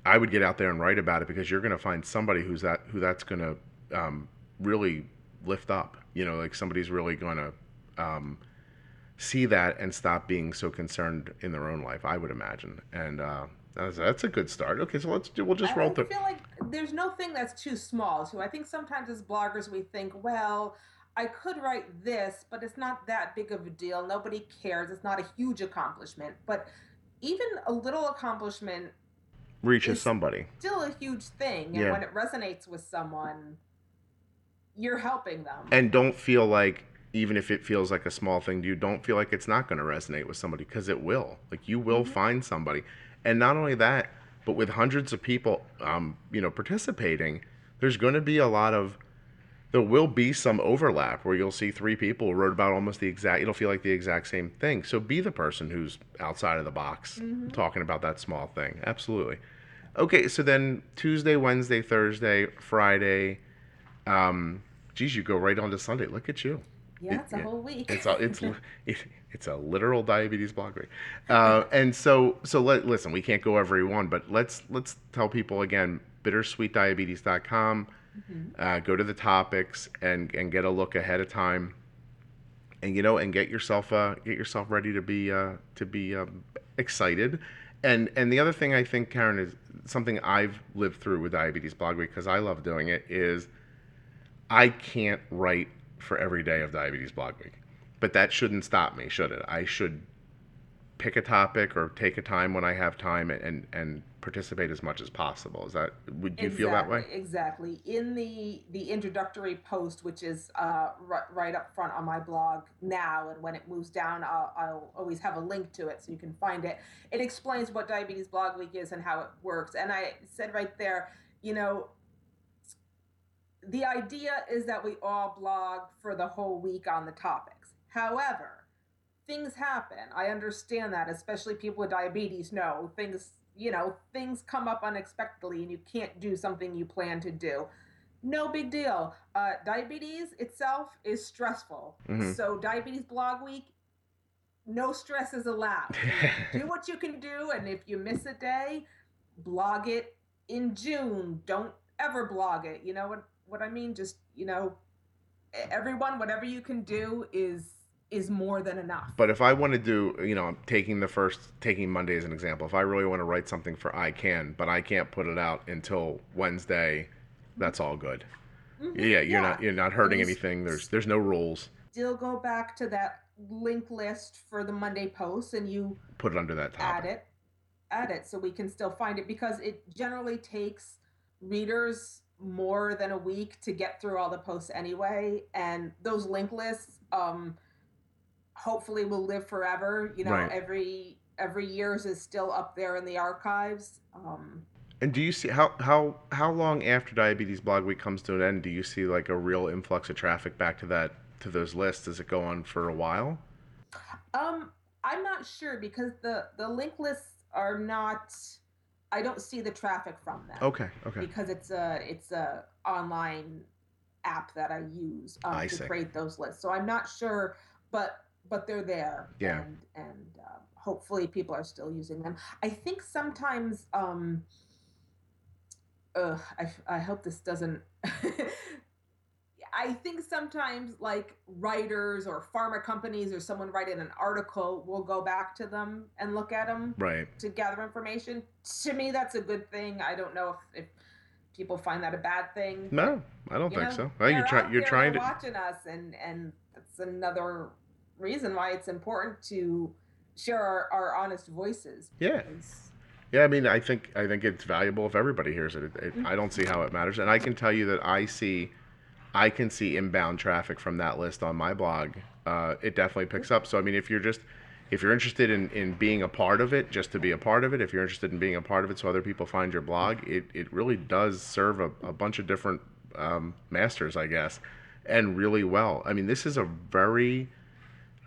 I would get out there and write about it because you're going to find somebody who's that who that's going to um, really lift up. You know, like somebody's really going to um, see that and stop being so concerned in their own life. I would imagine, and uh, that's, that's a good start. Okay, so let's do. We'll just roll through. I feel like there's no thing that's too small. Too. I think sometimes as bloggers we think, well, I could write this, but it's not that big of a deal. Nobody cares. It's not a huge accomplishment, but even a little accomplishment reaches somebody. Still a huge thing, and yeah. when it resonates with someone, you're helping them. And don't feel like even if it feels like a small thing to you, don't feel like it's not going to resonate with somebody because it will. Like you will mm-hmm. find somebody. And not only that, but with hundreds of people, um, you know, participating, there's going to be a lot of there will be some overlap where you'll see three people who wrote about almost the exact it'll feel like the exact same thing. So be the person who's outside of the box mm-hmm. talking about that small thing. Absolutely. Okay so then tuesday wednesday thursday friday um geez you go right on to sunday. Look at you. Yeah, it, it's a it, whole week. It's a it's it, it's a literal diabetes blog week, uh, and so so let listen. We can't go every one, but let's let's tell people again. Bittersweetdiabetes.com Mm-hmm. Uh, go to the topics and and get a look ahead of time, and you know, and get yourself uh, get yourself ready to be uh, to be um, excited. And and the other thing I think, Karen, is something I've lived through with Diabetes Blog Week because I love doing it. Is I can't write for every day of Diabetes Blog Week, but that shouldn't stop me, should it? I should pick a topic or take a time when I have time and and participate as much as possible. Is that would you exactly, feel that way? Exactly. In the the introductory post, which is uh, right, right up front on my blog now, and when it moves down, I'll, I'll always have a link to it so you can find it. It explains what Diabetes Blog Week is and how it works. And I said right there, you know, the idea is that we all blog for the whole week on the topics. However, things happen. I understand that, especially people with diabetes know things, you know, things come up unexpectedly and you can't do something you plan to do. No big deal. Uh, diabetes itself is stressful. Mm-hmm. So, Diabetes Blog Week, no stress is allowed. do what you can do, and if you miss a day, blog it in June. Don't ever blog it. You know what, what I mean? Just, you know, everyone, whatever you can do is is more than enough. But if I want to do, you know, I'm taking the first, taking Monday as an example. If I really want to write something for I can, but I can't put it out until Wednesday, that's all good. Mm-hmm. Yeah, you're yeah. not you're not hurting anything. There's there's no rules. Still go back to that link list for the Monday post, and you put it under that topic. Add it, add it, so we can still find it because it generally takes readers more than a week to get through all the posts anyway, and those link lists. Um, hopefully will live forever. You know, right. every every years is still up there in the archives. Um, and do you see how how how long after Diabetes Blog Week comes to an end? Do you see like a real influx of traffic back to that to those lists? Does it go on for a while? Um, I'm not sure because the the link lists are not. I don't see the traffic from them. Okay. Okay. Because it's a it's a online app that I use um, I to see. create those lists. So I'm not sure, but but they're there. Yeah. And, and uh, hopefully people are still using them. I think sometimes, um, uh, I, I hope this doesn't. I think sometimes like writers or pharma companies or someone writing an article will go back to them and look at them right to gather information. To me, that's a good thing. I don't know if, if people find that a bad thing. No, I don't you think know, so. You're trying. You're trying to watching us, and and that's another reason why it's important to share our, our honest voices. Yeah. Yeah, I mean, I think I think it's valuable if everybody hears it. It, it. I don't see how it matters, and I can tell you that I see, I can see inbound traffic from that list on my blog. Uh, it definitely picks up. So I mean, if you're just if you're interested in, in being a part of it, just to be a part of it, if you're interested in being a part of it so other people find your blog, it, it really does serve a, a bunch of different um, masters, I guess, and really well. I mean, this is a very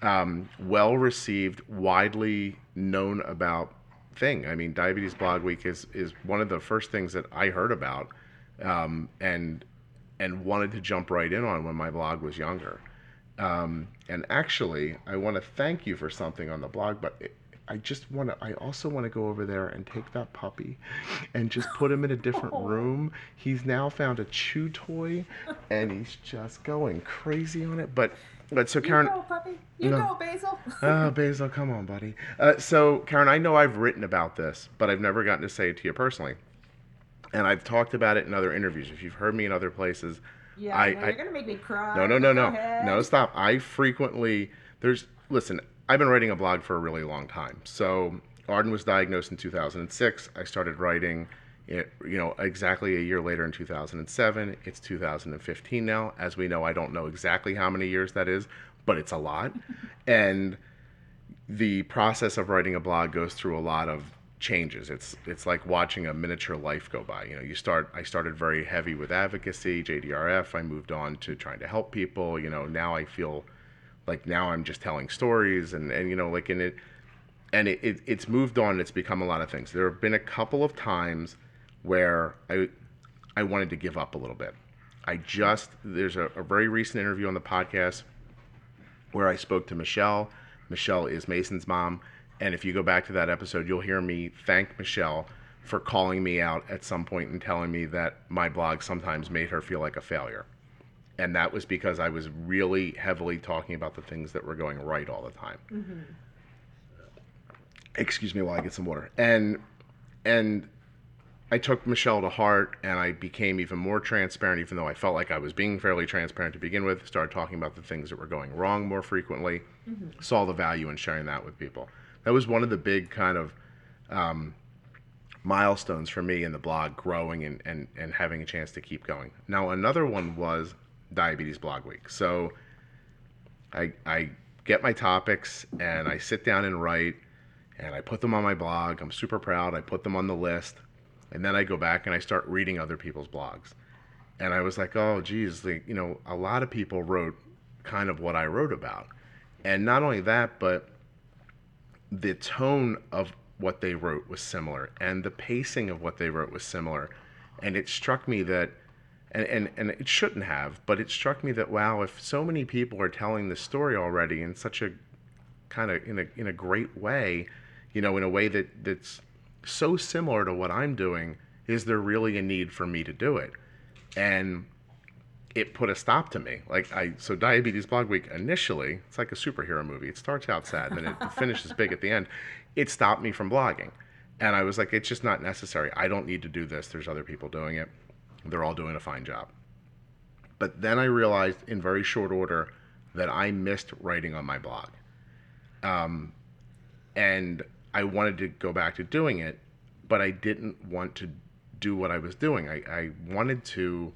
um, well received, widely known about thing. I mean, Diabetes Blog Week is is one of the first things that I heard about, um, and and wanted to jump right in on when my blog was younger. Um, and actually, I want to thank you for something on the blog, but it, I just want to. I also want to go over there and take that puppy, and just put him in a different room. He's now found a chew toy, and he's just going crazy on it. But but so Karen, you go, puppy. You no. go, Basil. oh, Basil, come on, buddy. Uh, so Karen, I know I've written about this, but I've never gotten to say it to you personally, and I've talked about it in other interviews. If you've heard me in other places, yeah, I, no, you're gonna make me cry. No, no, no, no, no. Stop. I frequently there's listen. I've been writing a blog for a really long time. So Arden was diagnosed in 2006. I started writing it, you know, exactly a year later in 2007. It's 2015 now. As we know, I don't know exactly how many years that is, but it's a lot. and the process of writing a blog goes through a lot of changes. It's it's like watching a miniature life go by. You know, you start. I started very heavy with advocacy, JDRF. I moved on to trying to help people. You know, now I feel like now I'm just telling stories, and and you know, like in it, and it, it it's moved on. It's become a lot of things. There have been a couple of times where I I wanted to give up a little bit. I just there's a, a very recent interview on the podcast where I spoke to Michelle. Michelle is Mason's mom and if you go back to that episode, you'll hear me thank Michelle for calling me out at some point and telling me that my blog sometimes made her feel like a failure. And that was because I was really heavily talking about the things that were going right all the time. Mm-hmm. Excuse me while I get some water. And and I took Michelle to heart and I became even more transparent, even though I felt like I was being fairly transparent to begin with. Started talking about the things that were going wrong more frequently. Mm-hmm. Saw the value in sharing that with people that was one of the big kind of um, milestones for me in the blog growing and, and, and having a chance to keep going. Now, another one was Diabetes Blog Week. So I, I get my topics and I sit down and write and I put them on my blog. I'm super proud. I put them on the list. And then I go back and I start reading other people's blogs. And I was like, oh, geez, like, you know, a lot of people wrote kind of what I wrote about. And not only that, but the tone of what they wrote was similar and the pacing of what they wrote was similar and it struck me that and, and, and it shouldn't have but it struck me that wow if so many people are telling the story already in such a kind of in a, in a great way you know in a way that that's so similar to what i'm doing is there really a need for me to do it and it put a stop to me. Like I, so Diabetes Blog Week initially, it's like a superhero movie. It starts out sad, and then it finishes big at the end. It stopped me from blogging, and I was like, it's just not necessary. I don't need to do this. There's other people doing it. They're all doing a fine job. But then I realized in very short order that I missed writing on my blog, um, and I wanted to go back to doing it, but I didn't want to do what I was doing. I, I wanted to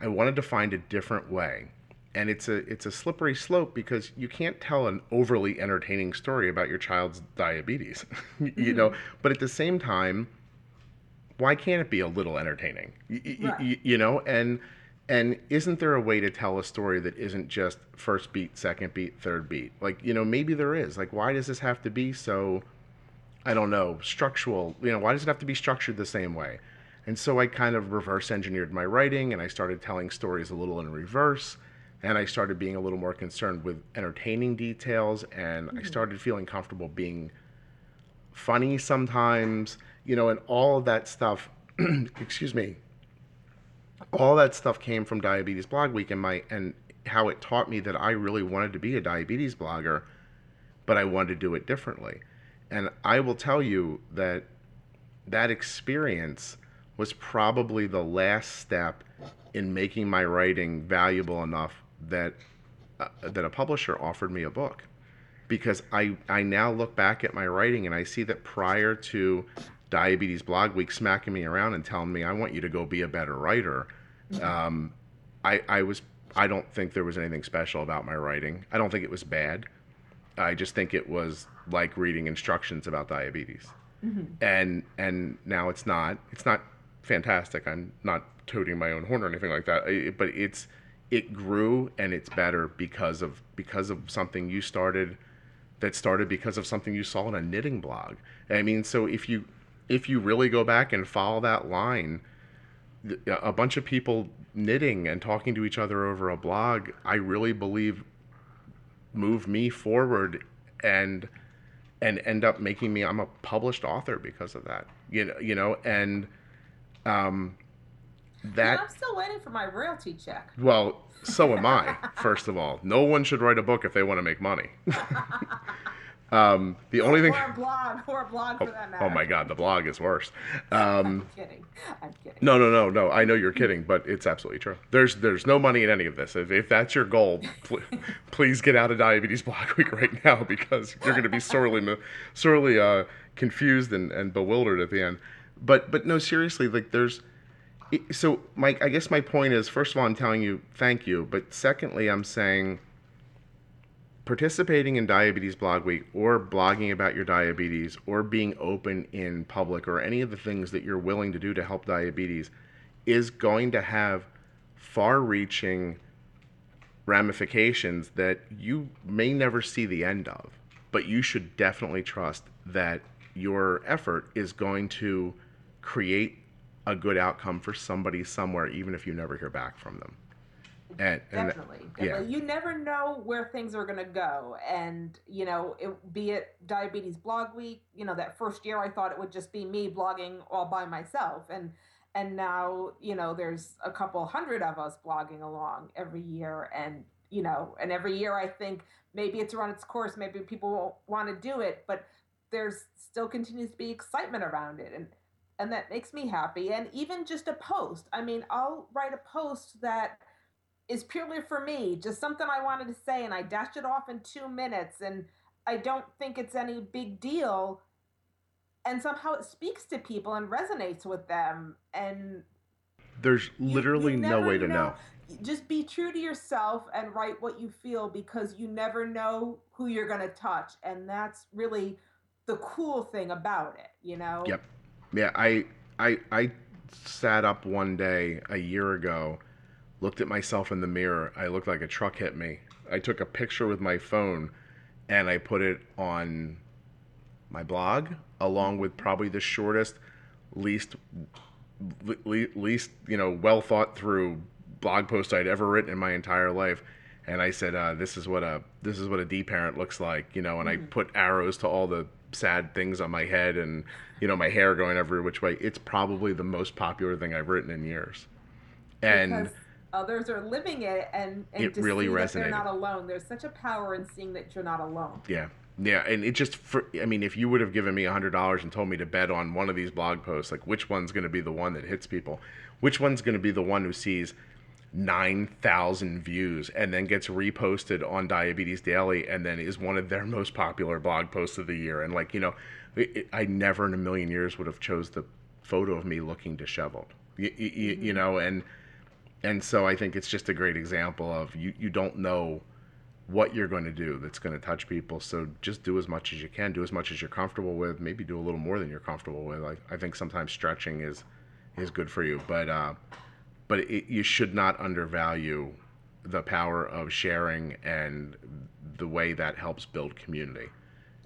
I wanted to find a different way. And it's a it's a slippery slope because you can't tell an overly entertaining story about your child's diabetes, you mm-hmm. know. But at the same time, why can't it be a little entertaining? right. you know, and and isn't there a way to tell a story that isn't just first beat, second beat, third beat? Like, you know, maybe there is. Like, why does this have to be so I don't know, structural, you know, why does it have to be structured the same way? And so I kind of reverse engineered my writing and I started telling stories a little in reverse. And I started being a little more concerned with entertaining details. And mm-hmm. I started feeling comfortable being funny sometimes, you know, and all of that stuff, excuse me, all that stuff came from Diabetes Blog Week and my, and how it taught me that I really wanted to be a diabetes blogger, but I wanted to do it differently. And I will tell you that that experience was probably the last step in making my writing valuable enough that uh, that a publisher offered me a book because I I now look back at my writing and I see that prior to Diabetes Blog Week smacking me around and telling me I want you to go be a better writer, um, I I was I don't think there was anything special about my writing. I don't think it was bad. I just think it was like reading instructions about diabetes. Mm-hmm. And and now it's not. It's not fantastic. I'm not toting my own horn or anything like that. but it's it grew and it's better because of because of something you started that started because of something you saw in a knitting blog. I mean, so if you if you really go back and follow that line, a bunch of people knitting and talking to each other over a blog, I really believe moved me forward and and end up making me I'm a published author because of that. You know, you know, and um, that yeah, I'm still waiting for my royalty check. Well, so am I. First of all, no one should write a book if they want to make money. um, the only thing. Or a blog, or a blog for oh, that matter. Oh my God, the blog is worse. Um, I'm kidding. I'm kidding. No, no, no, no. I know you're kidding, but it's absolutely true. There's there's no money in any of this. If, if that's your goal, pl- please get out of Diabetes Blog Week right now because you're going to be sorely sorely uh, confused and, and bewildered at the end but but no, seriously, like there's. So, Mike, I guess my point is, first of all, I'm telling you thank you, but secondly, I'm saying participating in Diabetes Blog Week or blogging about your diabetes or being open in public or any of the things that you're willing to do to help diabetes is going to have far reaching ramifications that you may never see the end of. But you should definitely trust that your effort is going to create a good outcome for somebody somewhere, even if you never hear back from them. And, and definitely, definitely. Yeah. You never know where things are going to go. And, you know, it, be it Diabetes Blog Week, you know, that first year I thought it would just be me blogging all by myself. And, and now, you know, there's a couple hundred of us blogging along every year. And, you know, and every year I think maybe it's run its course, maybe people won't want to do it, but there's still continues to be excitement around it. And, and that makes me happy. And even just a post, I mean, I'll write a post that, is purely for me, just something I wanted to say, and I dashed it off in two minutes, and I don't think it's any big deal. And somehow it speaks to people and resonates with them. And there's literally you, you no way to know. know. Just be true to yourself and write what you feel because you never know who you're going to touch. And that's really the cool thing about it, you know? Yep. Yeah. I, I, I sat up one day a year ago looked at myself in the mirror. I looked like a truck hit me. I took a picture with my phone and I put it on my blog along with probably the shortest least least you know well thought through blog post I'd ever written in my entire life and I said uh, this is what a this is what a D parent looks like you know and mm-hmm. I put arrows to all the sad things on my head and you know my hair going every which way it's probably the most popular thing I've written in years and because others are living it and, and it really resonated. they're not alone. There's such a power in seeing that you're not alone. Yeah. Yeah, and it just for I mean, if you would have given me a hundred dollars and told me to bet on one of these blog posts, like which one's going to be the one that hits people, which one's going to be the one who sees nine thousand views and then gets reposted on Diabetes Daily and then is one of their most popular blog posts of the year, and like you know, it, it, I never in a million years would have chose the photo of me looking disheveled, you, you, mm-hmm. you know, and and so I think it's just a great example of you, you don't know what you're going to do that's going to touch people. So just do as much as you can, do as much as you're comfortable with, maybe do a little more than you're comfortable with. Like I think sometimes stretching is is good for you, but uh, but it, you should not undervalue the power of sharing and the way that helps build community.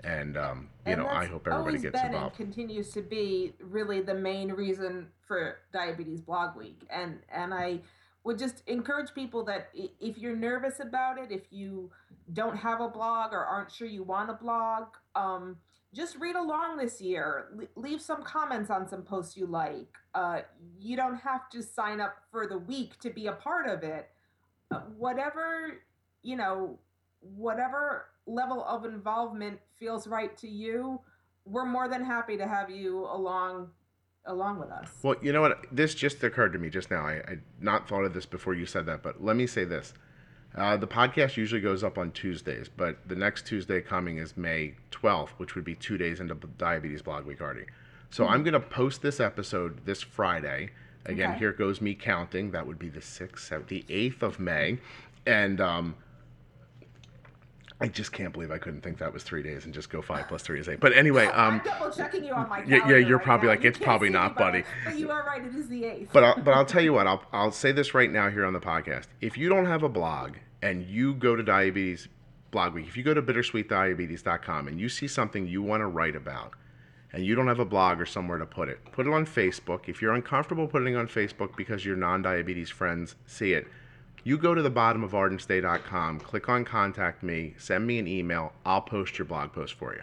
And um, you and know, I hope everybody gets involved. continues to be really the main reason for Diabetes Blog Week, and and I would just encourage people that if you're nervous about it, if you don't have a blog or aren't sure you want a blog, um, just read along this year. leave some comments on some posts you like. Uh, you don't have to sign up for the week to be a part of it. Uh, whatever, you know, whatever level of involvement feels right to you, we're more than happy to have you along along with us. Well, you know what? This just occurred to me just now. I, I not thought of this before you said that, but let me say this. Uh, the podcast usually goes up on Tuesdays, but the next Tuesday coming is May 12th, which would be two days into Diabetes Blog Week already. So mm-hmm. I'm going to post this episode this Friday. Again, okay. here goes me counting. That would be the 6th, 7th, the 8th of May. And um, I just can't believe I couldn't think that was three days and just go five plus three is eight. But anyway, um, I'm double checking you on my yeah, yeah, you're right probably now. like it's probably not, buddy. But you are right; it is the eighth. But I'll, but I'll tell you what, I'll I'll say this right now here on the podcast. If you don't have a blog and you go to Diabetes Blog Week, if you go to bittersweetdiabetes.com and you see something you want to write about, and you don't have a blog or somewhere to put it, put it on Facebook. If you're uncomfortable putting it on Facebook because your non-diabetes friends see it you go to the bottom of ardensday.com, click on contact me, send me an email, I'll post your blog post for you.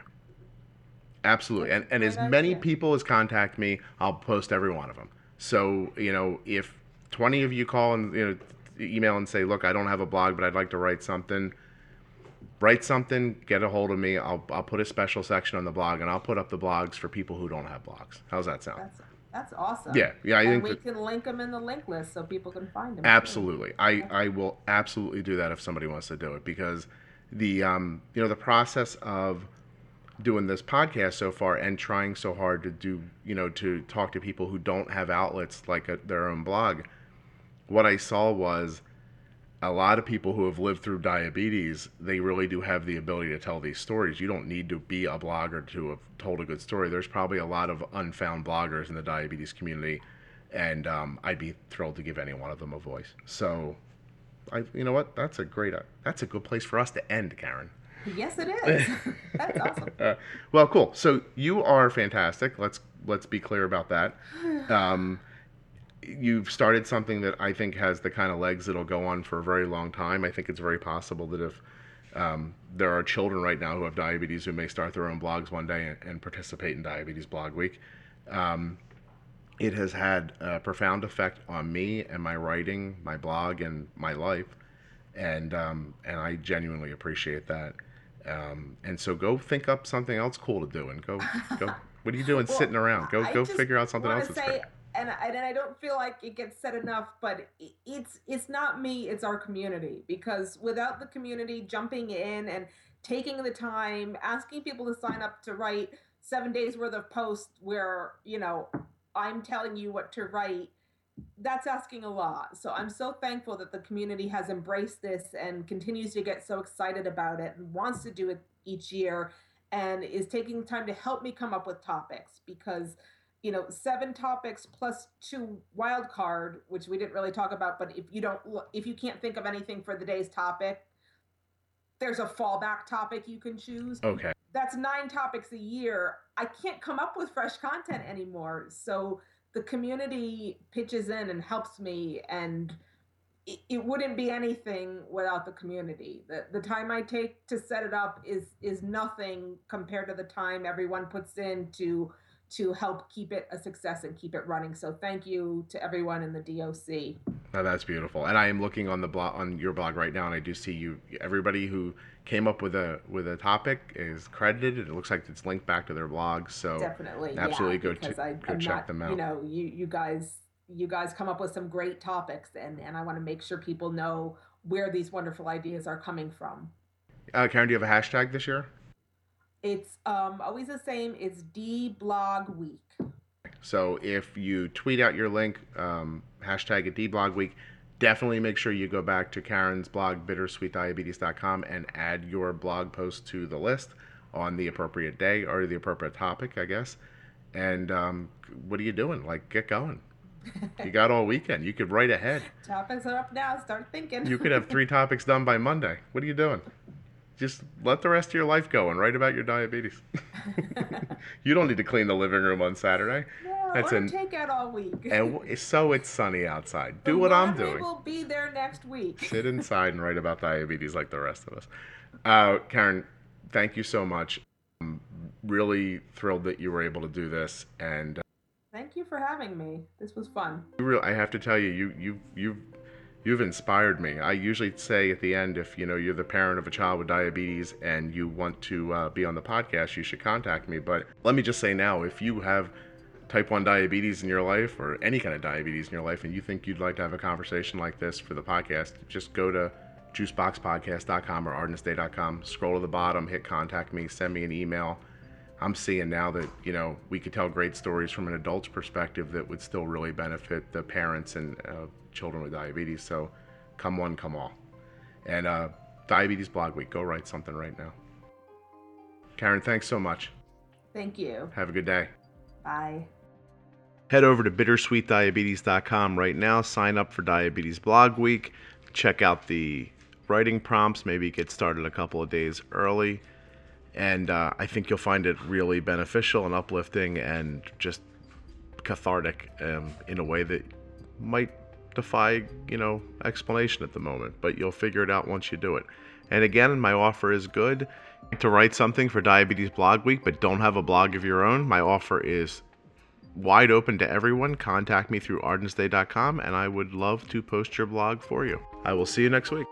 Absolutely. And, and as many people as contact me, I'll post every one of them. So, you know, if 20 of you call and, you know, email and say, look, I don't have a blog, but I'd like to write something, write something, get a hold of me. I'll, I'll put a special section on the blog and I'll put up the blogs for people who don't have blogs. How's that sound? That's that's awesome. Yeah, yeah. I and think we can link them in the link list so people can find them. Absolutely, I I will absolutely do that if somebody wants to do it because the um you know the process of doing this podcast so far and trying so hard to do you know to talk to people who don't have outlets like a, their own blog what i saw was a lot of people who have lived through diabetes, they really do have the ability to tell these stories. You don't need to be a blogger to have told a good story. There's probably a lot of unfound bloggers in the diabetes community, and um, I'd be thrilled to give any one of them a voice. So, I, you know what? That's a great. Uh, that's a good place for us to end, Karen. Yes, it is. That's awesome. Uh, well, cool. So you are fantastic. Let's let's be clear about that. Um, you've started something that I think has the kind of legs that'll go on for a very long time. I think it's very possible that if um, there are children right now who have diabetes who may start their own blogs one day and, and participate in Diabetes Blog Week. Um, it has had a profound effect on me and my writing, my blog, and my life, and um, and I genuinely appreciate that. Um, and so go think up something else cool to do, and go go. What are you doing Well, sitting around? Go I go figure out something else that's say. And I, and I don't feel like it gets said enough, but it's it's not me, it's our community. Because without the community jumping in and taking the time, asking people to sign up to write seven days worth of posts where you know I'm telling you what to write, that's asking a lot. So I'm so thankful that the community has embraced this and continues to get so excited about it and wants to do it each year and is taking time to help me come up with topics because you know seven topics plus two wild card which we didn't really talk about but if you don't if you can't think of anything for the day's topic there's a fallback topic you can choose Okay. that's nine topics a year. I can't come up with fresh content anymore. So the community pitches in and helps me, and it, it wouldn't be anything without the community. The, the time I take to set it up is is nothing compared to the time everyone puts in to to help keep it a success and keep it running. So thank you to everyone in the DOC. Oh, that's beautiful. And I am looking on the blog on your blog right now, and I do see you. Everybody who came up with a with a topic is credited. It looks like it's linked back to their blog. So Definitely, absolutely yeah, go to- I, go I'm check not, them out. You know, you you guys you guys come up with some great topics, and and I want to make sure people know where these wonderful ideas are coming from. uh, Karen, do you have a hashtag this year? It's um always the same. It's D Blog Week. So if you tweet out your link, um, hashtag it Blog week, definitely make sure you go back to Karen's blog, bittersweetdiabetes.com, and add your blog post to the list on the appropriate day or the appropriate topic, I guess. And um, what are you doing? Like, get going. You got all weekend. You could write ahead. Topics are up now. Start thinking. You could have three topics done by Monday. What are you doing? Just let the rest of your life go and write about your diabetes. you don't need to clean the living room on Saturday. no, That's or an- take out all week. And so it's sunny outside. The Do what I'm doing. will be there next week. Sit inside and write about diabetes like the rest of us. Uh, Karen, thank you so much. I'm really thrilled that you were able to do this. And uh, Thank you for having me. This was fun. you real, I have to tell you, you, you, you've, you've inspired me. I usually say at the end, if you know you're the parent of a child with diabetes and you want to uh, be on the podcast, you should contact me. But let me just say now, if you have type 1 diabetes in your life or any kind of diabetes in your life and you think you'd like to have a conversation like this for the podcast, just go to juiceboxpodcast.com or ardensday.com, scroll to the bottom, hit contact me, send me an email. I'm seeing now that, you know, we could tell great stories from an adult's perspective that would still really benefit the parents and uh, children with diabetes. So come one, come all. And uh, Diabetes Blog Week, go write something right now. Karen, thanks so much. Thank you. Have a good day. Bye. Head over to bittersweetdiabetes.com right now. Sign up for Diabetes Blog Week. Check out the writing prompts. Maybe get started a couple of days early. And uh, I think you'll find it really beneficial and uplifting and just cathartic um, in a way that might defy, you know, explanation at the moment. But you'll figure it out once you do it. And again, my offer is good. To write something for Diabetes Blog Week, but don't have a blog of your own, my offer is wide open to everyone. Contact me through ardensday.com and I would love to post your blog for you. I will see you next week.